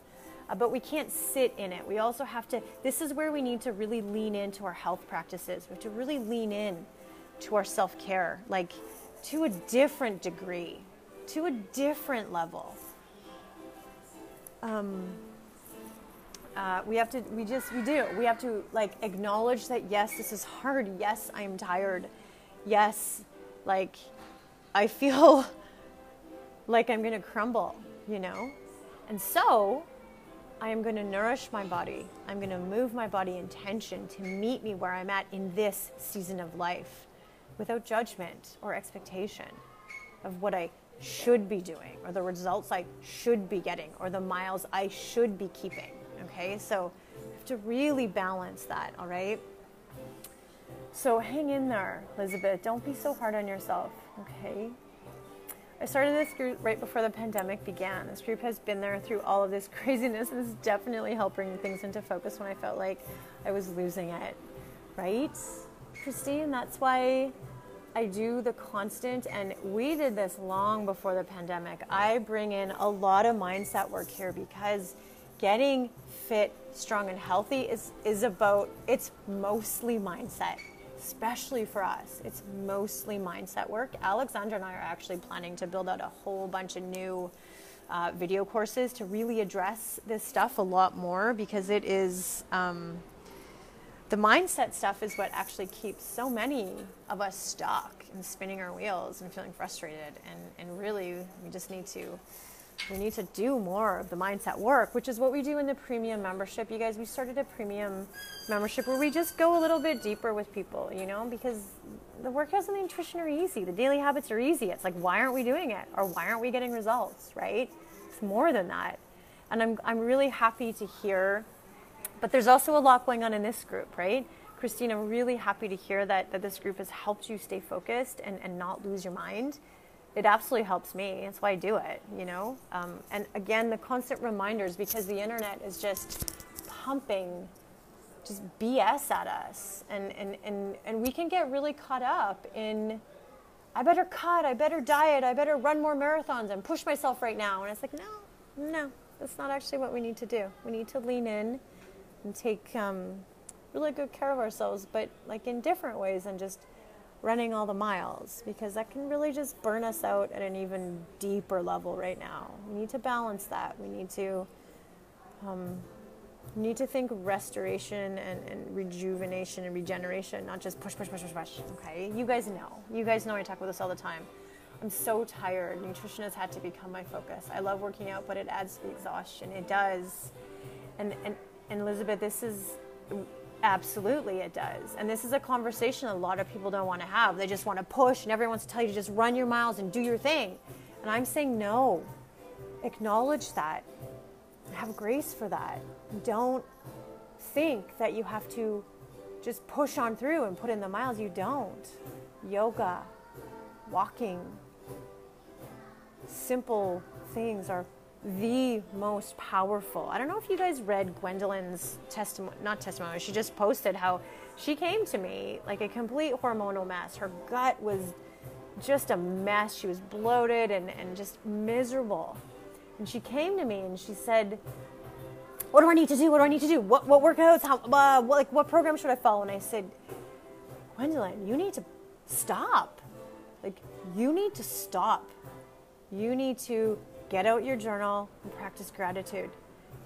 A: uh, but we can't sit in it. We also have to this is where we need to really lean into our health practices. We have to really lean in to our self-care like to a different degree to a different level. Um, uh, we have to, we just, we do. We have to like acknowledge that yes, this is hard. Yes, I am tired. Yes, like I feel like I'm to crumble, you know? And so I am to nourish my body. I'm to move my body in tension to meet me where I'm at in this season of life without judgment or expectation of what I should be doing or the results I should be getting or the miles I should be keeping. Okay, so you have to really balance that, all right? So hang in there, Elizabeth. Don't be so hard on yourself, okay? I started this group right before the pandemic began. This group has been there through all of this craziness and definitely helped bring things into focus when I felt like I was losing it. Right? Christine, that's why I do the constant, and we did this long before the pandemic. I bring in a lot of mindset work here because getting fit, strong, and healthy is, is about, it's mostly mindset, especially for us. It's mostly mindset work. Alexandra and I are actually planning to build out a whole bunch of new uh, video courses to really address this stuff a lot more because it is. Um, the mindset stuff is what actually keeps so many of us stuck and spinning our wheels and feeling frustrated. And, and really, we just need to we need to do more of the mindset work, which is what we do in the premium membership. You guys, we started a premium membership where we just go a little bit deeper with people, you know, because the workouts and the nutrition are easy. The daily habits are easy. It's like, why aren't we doing it? Or why aren't we getting results, right? It's more than that. And I'm, I'm really happy to hear but there's also a lot going on in this group, right? Christine, I'm really happy to hear that, that this group has helped you stay focused and, and not lose your mind. It absolutely helps me. That's why I do it, you know? Um, and again, the constant reminders because the internet is just pumping just BS at us. And, and, and, and we can get really caught up in, I better cut, I better diet, I better run more marathons and push myself right now. And it's like, no, no, that's not actually what we need to do. We need to lean in and take um, really good care of ourselves, but like in different ways and just running all the miles because that can really just burn us out at an even deeper level right now. We need to balance that. We need to um, need to think restoration and, and, rejuvenation and regeneration, not just push, push, push, push, push. Okay, you guys know. You guys know I talk about this all the time. I'm so tired. Nutrition has had to become my focus. I love working out, but it adds to the exhaustion. It does, and and and Elizabeth, this is absolutely it does. And this is a conversation a lot of people don't want to have. They just want to push, and everyone wants to tell you to just run your miles and do your thing. And I'm saying no. Acknowledge that. Have grace for that. Don't think that you have to just push on through and put in the miles. You don't. Yoga, walking, simple things are the most powerful. I don't know if you guys read Gwendolyn's testimony, not testimony, she just posted how she came to me like a complete hormonal mess. Her gut was just a mess. She was bloated and, and just miserable. And she came to me and she said, What do I need to do? What do I need to do? What, what workouts? How, uh, what, like, what program should I follow? And I said, Gwendolyn, you need to stop. Like, you need to stop. You need to get out your journal and practice gratitude.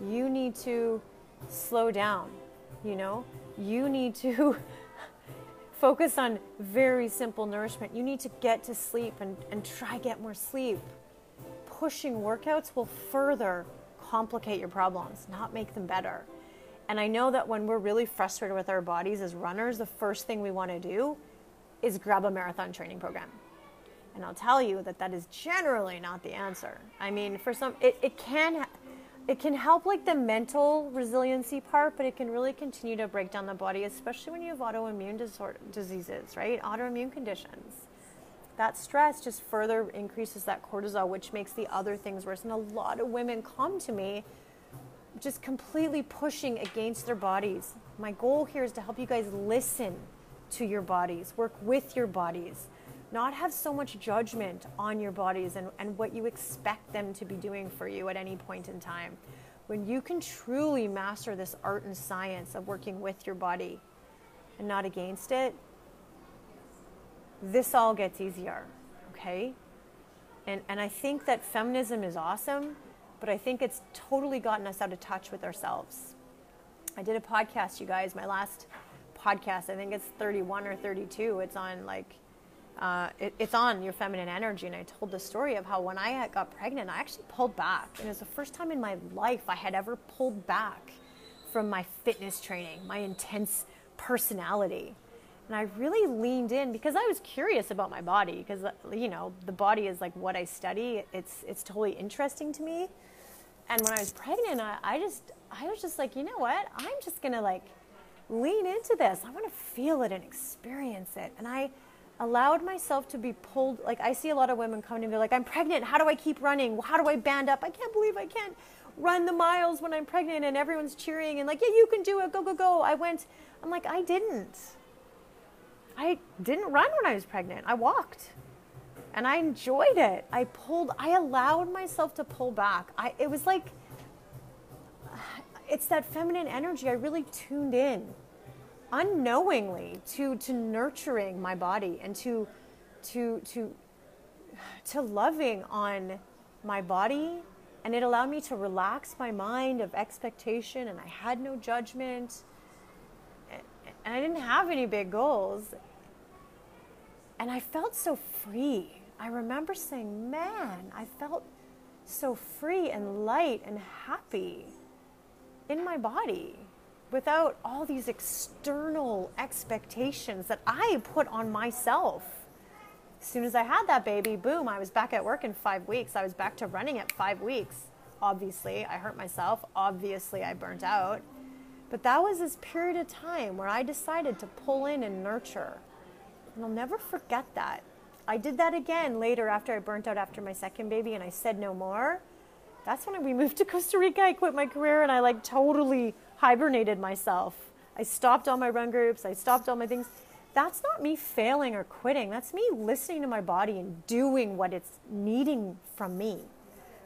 A: You need to slow down, you know? You need to focus on very simple nourishment. You need to get to sleep and, and try get more sleep. Pushing workouts will further complicate your problems, not make them better. And I know that when we're really frustrated with our bodies as runners, the first thing we want to do is grab a marathon training program. And I'll tell you that that is generally not the answer. I mean, for some, it, it can. It can help like the mental resiliency part, but it can really continue to break down the body, especially when you have autoimmune disorder, diseases, right? Autoimmune conditions. That stress just further increases that cortisol, which makes the other things worse. And a lot of women come to me just completely pushing against their bodies. My goal here is to help you guys listen to your bodies, work with your bodies not have so much judgment on your bodies and, and what you expect them to be doing for you at any point in time. When you can truly master this art and science of working with your body and not against it, this all gets easier, okay? And, and I think that feminism is awesome, but I think it's totally gotten us out of touch with ourselves. I did a podcast, you guys, my last podcast, I think it's 31 or 32. It's on like uh, it, it's on your feminine energy. And I told the story of how when I got pregnant, I actually pulled back. And it was the first time in my life I had ever pulled back from my fitness training, my intense personality. And I really leaned in because I was curious about my body because uh, you know the body is like what I study. It's it's totally interesting to me. And when I was pregnant, I, I just I was just like, you know what? I'm just gonna like lean into this. I want to feel it and experience it. And I allowed myself to be pulled. Like I see a lot of women coming to me like, I'm pregnant. How do I keep running? How do I band up? I can't believe I can't run the miles when I'm pregnant and everyone's cheering and like, yeah, you can do it. Go, go, go. I went, I'm like, I didn't. I didn't run when I was pregnant. I walked and I enjoyed it. I pulled, I allowed myself to pull back. I, it was like, it's that feminine energy. I really tuned in unknowingly to, to nurturing my body and to, to, to, to loving on my body. And it allowed me to relax my mind of expectation and I had no judgment and I didn't have any big goals. And I felt so free. I remember saying, man, I felt so free and light and happy in my body without all these external expectations that I put on myself. As soon as I had that baby, boom, I was back at work in five weeks. I was back to running at five weeks. Obviously, I hurt myself. Obviously, I burnt out. But that was this period of time where I decided to pull in and nurture. And I'll never forget that. I did that again later after I burnt out after my second baby and I said no more. That's when we moved to Costa Rica. I quit my career and I like totally hibernated myself. I stopped all my run groups, I stopped all my things. That's not me failing or quitting. That's me listening to my body and doing what it's needing from me.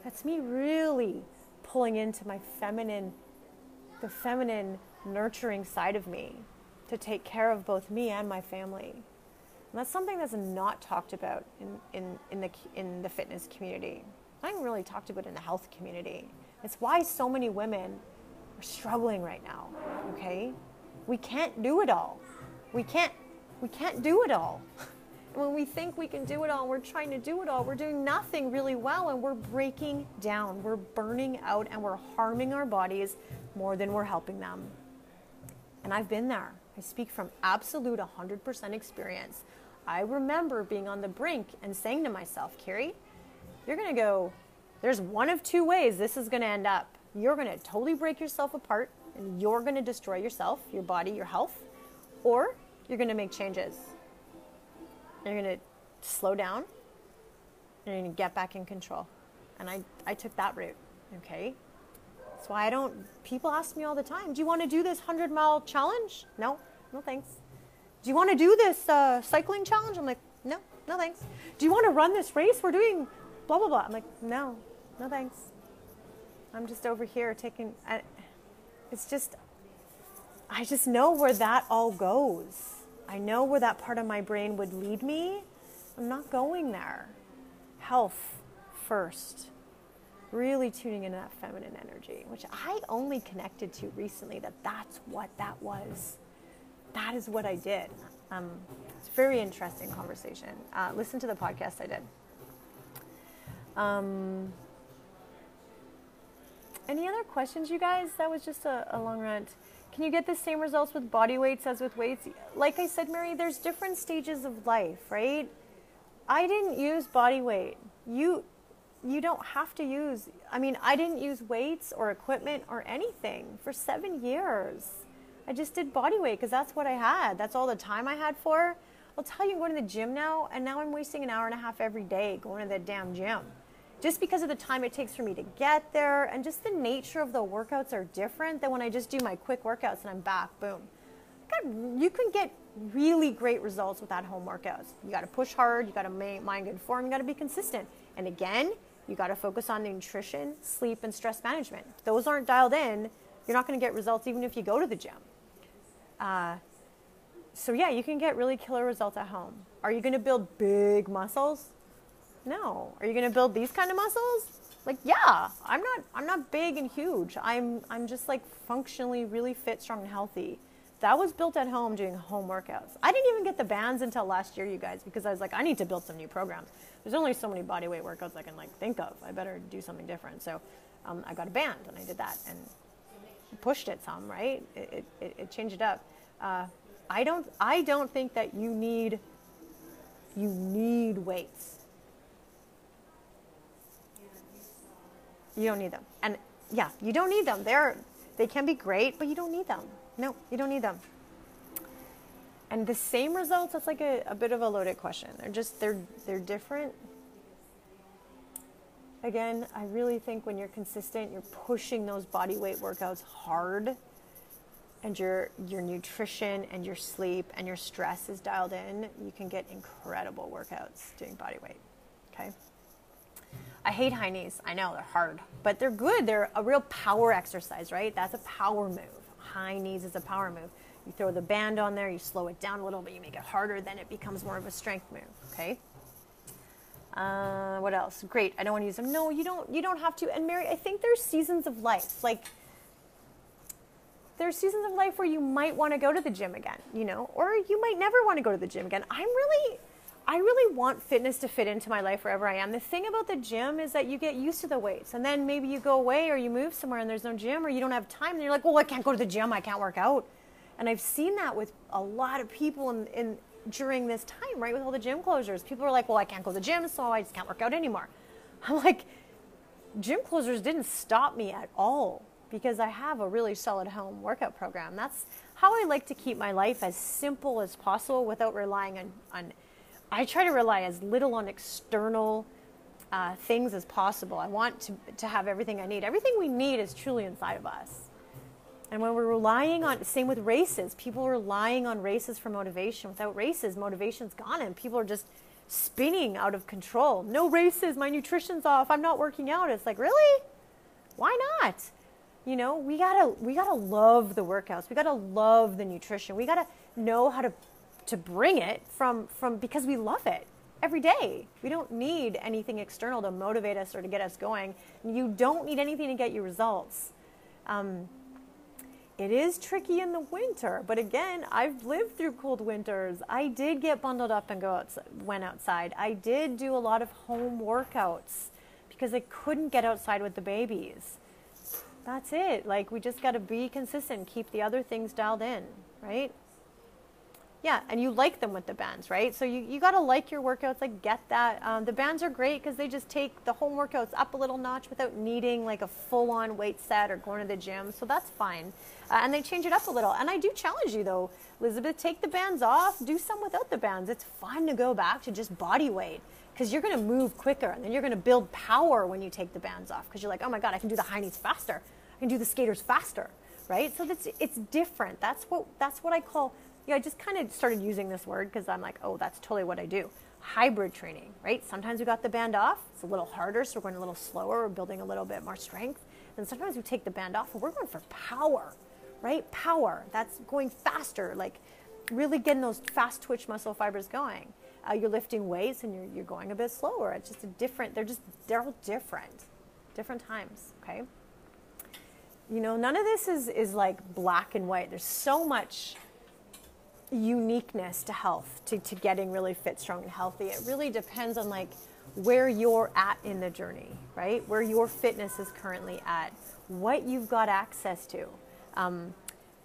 A: That's me really pulling into my feminine, the feminine nurturing side of me to take care of both me and my family. And that's something that's not talked about in, in, in, the, in the fitness community. Not even really talked about in the health community. It's why so many women are struggling right now, okay? We can't do it all. We can't, we can't do it all. when we think we can do it all, we're trying to do it all, we're doing nothing really well and we're breaking down. We're burning out and we're harming our bodies more than we're helping them. And I've been there. I speak from absolute 100% experience. I remember being on the brink and saying to myself, Carrie, you're going to go, there's one of two ways this is going to end up. You're going to totally break yourself apart and you're going to destroy yourself, your body, your health, or you're going to make changes. You're going to slow down and you're going to get back in control. And I, I took that route, okay? That's why I don't, people ask me all the time, do you want to do this 100 mile challenge? No, no thanks. Do you want to do this uh, cycling challenge? I'm like, no, no thanks. Do you want to run this race? We're doing blah, blah, blah. I'm like, no, no thanks. I'm just over here taking, I, it's just, I just know where that all goes. I know where that part of my brain would lead me. I'm not going there. Health first. Really tuning into that feminine energy, which I only connected to recently that that's what that was that is what I did. Um, it's a very interesting conversation. Uh, listen to the podcast I did. Um, any other questions, you guys? That was just a, a long rant. Can you get the same results with body weights as with weights? Like I said, Mary, there's different stages of life, right? I didn't use body weight. You you don't have to use I mean, I didn't use weights or equipment or anything for 7 years. I just did body weight because that's what I had. That's all the time I had for. I'll tell you, I'm going to the gym now, and now I'm wasting an hour and a half every day going to the damn gym. Just because of the time it takes for me to get there, and just the nature of the workouts are different than when I just do my quick workouts and I'm back, boom. You can get really great results with at home workouts. You got to push hard, you got to mind good form, you got to be consistent. And again, you got to focus on nutrition, sleep, and stress management. If those aren't dialed in, you're not going to get results even if you go to the gym. Uh, so yeah, you can get really killer results at home. Are you going to build big muscles? No. Are you going to build these kind of muscles? Like yeah, I'm not I'm not big and huge. I'm I'm just like functionally really fit, strong and healthy. That was built at home doing home workouts. I didn't even get the bands until last year, you guys, because I was like, I need to build some new programs. There's only so many bodyweight workouts I can like think of. I better do something different. So um, I got a band and I did that and pushed it some, right? It, it, it changed it up. Uh, I don't. I don't think that you need. You need weights. You don't need them, and yeah, you don't need them. They're they can be great, but you don't need them. No, you don't need them. and the same results, that's like a, a bit of a loaded question. They're just, they're, they're different. Again, I really think when you're consistent, you're pushing those body weight workouts hard and your your nutrition and your sleep and your stress is dialed in, you can get incredible workouts doing body weight. Okay? I hate high knees. I know they're hard, but they're good. They're a real power exercise, right? That's a power move. High knees is a power move. You throw the band on there, you slow it down a little bit, you make it harder, then it becomes more of a strength move. Okay. Uh, what else? Great. I don't want to use them. No, you don't. You don't have to. And Mary, I think there's seasons of life. Like there's seasons of life where you might want to go to the gym again, you know, or you might never want to go to the gym again. I'm really I really want fitness to fit into my life wherever I am. The thing about the gym is that you get used to the weights, and then maybe you go away or you move somewhere and there's no gym or you don't have time, and you're like, well, I can't go to the gym, I can't work out. And I've seen that with a lot of people in, in during this time, right, with all the gym closures. People are like, well, I can't go to the gym, so I just can't work out anymore. I'm like, gym closures didn't stop me at all because I have a really solid home workout program. That's how I like to keep my life as simple as possible without relying on, on I try to rely as little on external uh, things as possible. I want to, to have everything I need. Everything we need is truly inside of us. And when we're relying on, same with races, people are relying on races for motivation. Without races, motivation's gone and people are just spinning out of control. No races, my nutrition's off, I'm not working out. It's like, really? Why not? You know, we gotta we gotta love the workouts. We gotta love the nutrition. We gotta know how to to bring it from from because we love it every day. We don't need anything external to motivate us or to get us going. You don't need anything to get you results. Um, it is tricky in the winter, but again, I've lived through cold winters. I did get bundled up and go outside, went outside. I did do a lot of home workouts because I couldn't get outside with the babies. That's it. Like we just got to be consistent, keep the other things dialed in, right? Yeah, and you like them with the bands, right? So you, you got to like your workouts. Like, get that. Um, the bands are great because they just take the home workouts up a little notch without needing like a full on weight set or going to the gym. So that's fine. Uh, and they change it up a little. And I do challenge you though, Elizabeth, take the bands off, do some without the bands. It's fun to go back to just body weight because you're going to move quicker and then you're going to build power when you take the bands off because you're like, oh my God, I can do the high knees faster. I can do the skaters faster, right? So that's, it's different. That's what, that's what I call yeah, I just kind of started using this word because I'm like, oh, that's totally what I do. Hybrid training, right? Sometimes we got the band off, it's a little harder, so we're going a little slower, we're building a little bit more strength. And sometimes we take the band off and we're going for power, right? Power. That's going faster, like really getting those fast twitch muscle fibers going. Uh, you're lifting weights and you're, you're going a bit slower. It's just a different, they're just, they're all different, different times, okay? You know, none of this is, is like black and white. There's so much uniqueness to health, to, to getting really fit, strong, and healthy. It really depends on like where you're at in the journey, right? Where your fitness is currently at, what you've got access to. Um,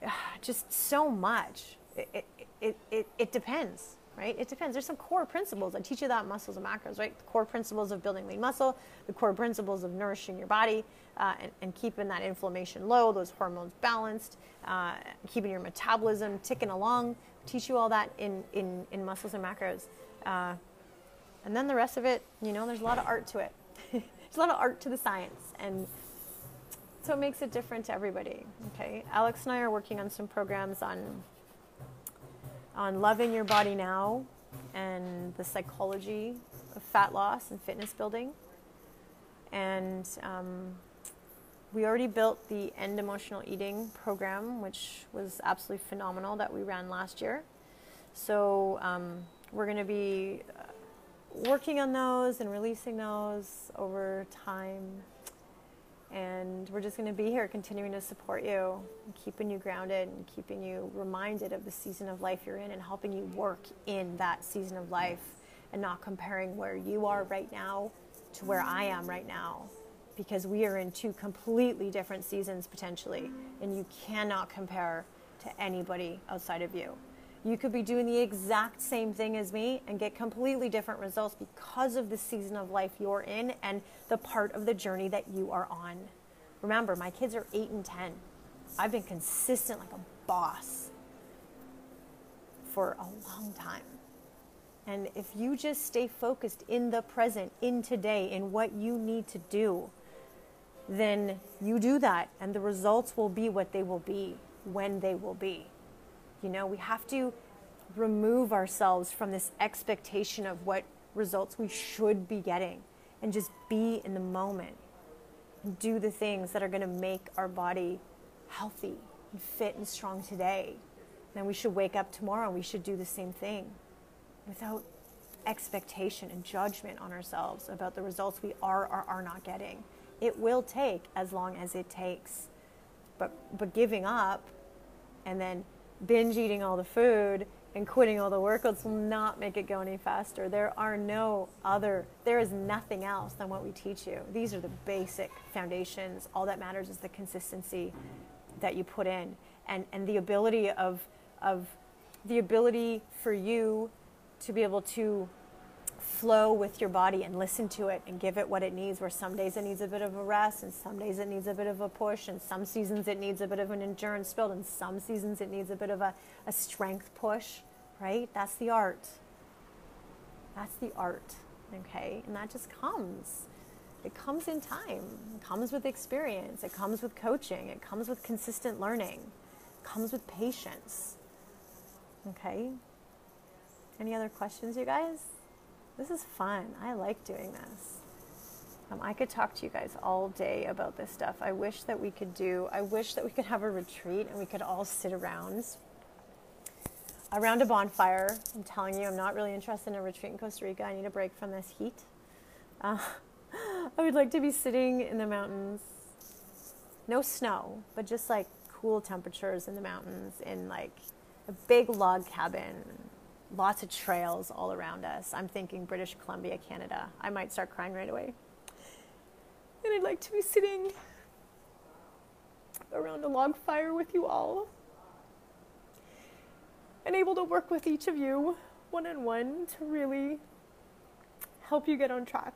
A: just so much. It, it, it, it depends, right? It depends. There's some core principles. I teach you that muscles and macros, right? The core principles of building lean muscle, the core principles of nourishing your body uh, and, and, keeping that inflammation low, those hormones balanced, uh, keeping your metabolism ticking along, teach you all that in, in, in muscles and macros. Uh, and then the rest of it, you know, there's a lot of art to it. there's a lot of art to the science. And so it makes it different to everybody. Okay. Alex and I are working on some programs on on loving your body now and the psychology of fat loss and fitness building. And um, we already built the End Emotional Eating program, which was absolutely phenomenal that we ran last year. So um, we're going to be uh, working on those and releasing those over time. And we're just going to be here continuing to support you, keeping you grounded and keeping you reminded of the season of life you're in and helping you work in that season of life and not comparing where you are right now to where I am right now because we are in two completely different seasons potentially, and you cannot compare to anybody outside of you. You could be doing the exact same thing as me and get completely different results because of the season of life you're in and the part of the journey that you are on. Remember, my kids are 8 and 10. I've been consistent like a boss for a long time. And if you just stay focused in the present, in today, in what you need to do, then you do that and the results will be what they will be when they will be. You know, we have to remove ourselves from this expectation of what results we should be getting and just be in the moment and do the things that are going to make our body healthy and fit and strong today. Then we should wake up tomorrow and we should do the same thing without expectation and judgment on ourselves about the results we are or are not getting. It will take as long as it takes. But, but giving up and then binge eating all the food and quitting all the workouts will not make it go any faster. There are no other, there is nothing else than what we teach you. These are the basic foundations. All that matters is the consistency that you put in and, and the ability of, of the ability for you to be able to flow with your body and listen to it and give it what it needs. Where some days it needs a bit of a rest and some days it needs a bit of a push and some seasons it needs a bit of an endurance build and some seasons it needs a bit of a, a strength push right? That's the art. That's the art okay? And that just comes. It comes in time. It comes with experience. It comes with coaching. It comes with consistent learning. It comes with patience okay? Any other questions you guys this is fun. I like doing this. Um, I could talk to you guys all day about this stuff. I wish that we could do, I wish that we could have a retreat and we could all sit around around a bonfire. I'm telling you, I'm not really interested in a retreat in Costa Rica. I need a break from this heat. Uh, I would like to be sitting in the mountains, no snow, but just like cool temperatures in the mountains in like a big log cabin lots of trails all around us. I'm thinking British Columbia, Canada. I might start crying right away. And I'd like to be sitting around a log fire with you all and able to work with each of you one on one to really help you get on track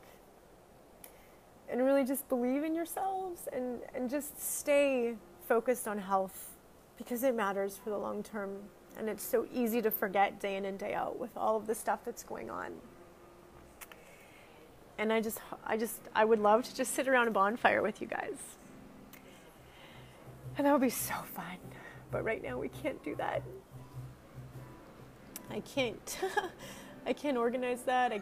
A: and really just believe in yourselves and, and just stay focused on health because it matters for the long term and it's so easy to forget day in and day out with all of the stuff that's going on. And I just, I just, I would love to just sit around a bonfire with you guys. And that would be so fun. But right now we can't do that. I can't, I can't organize that. I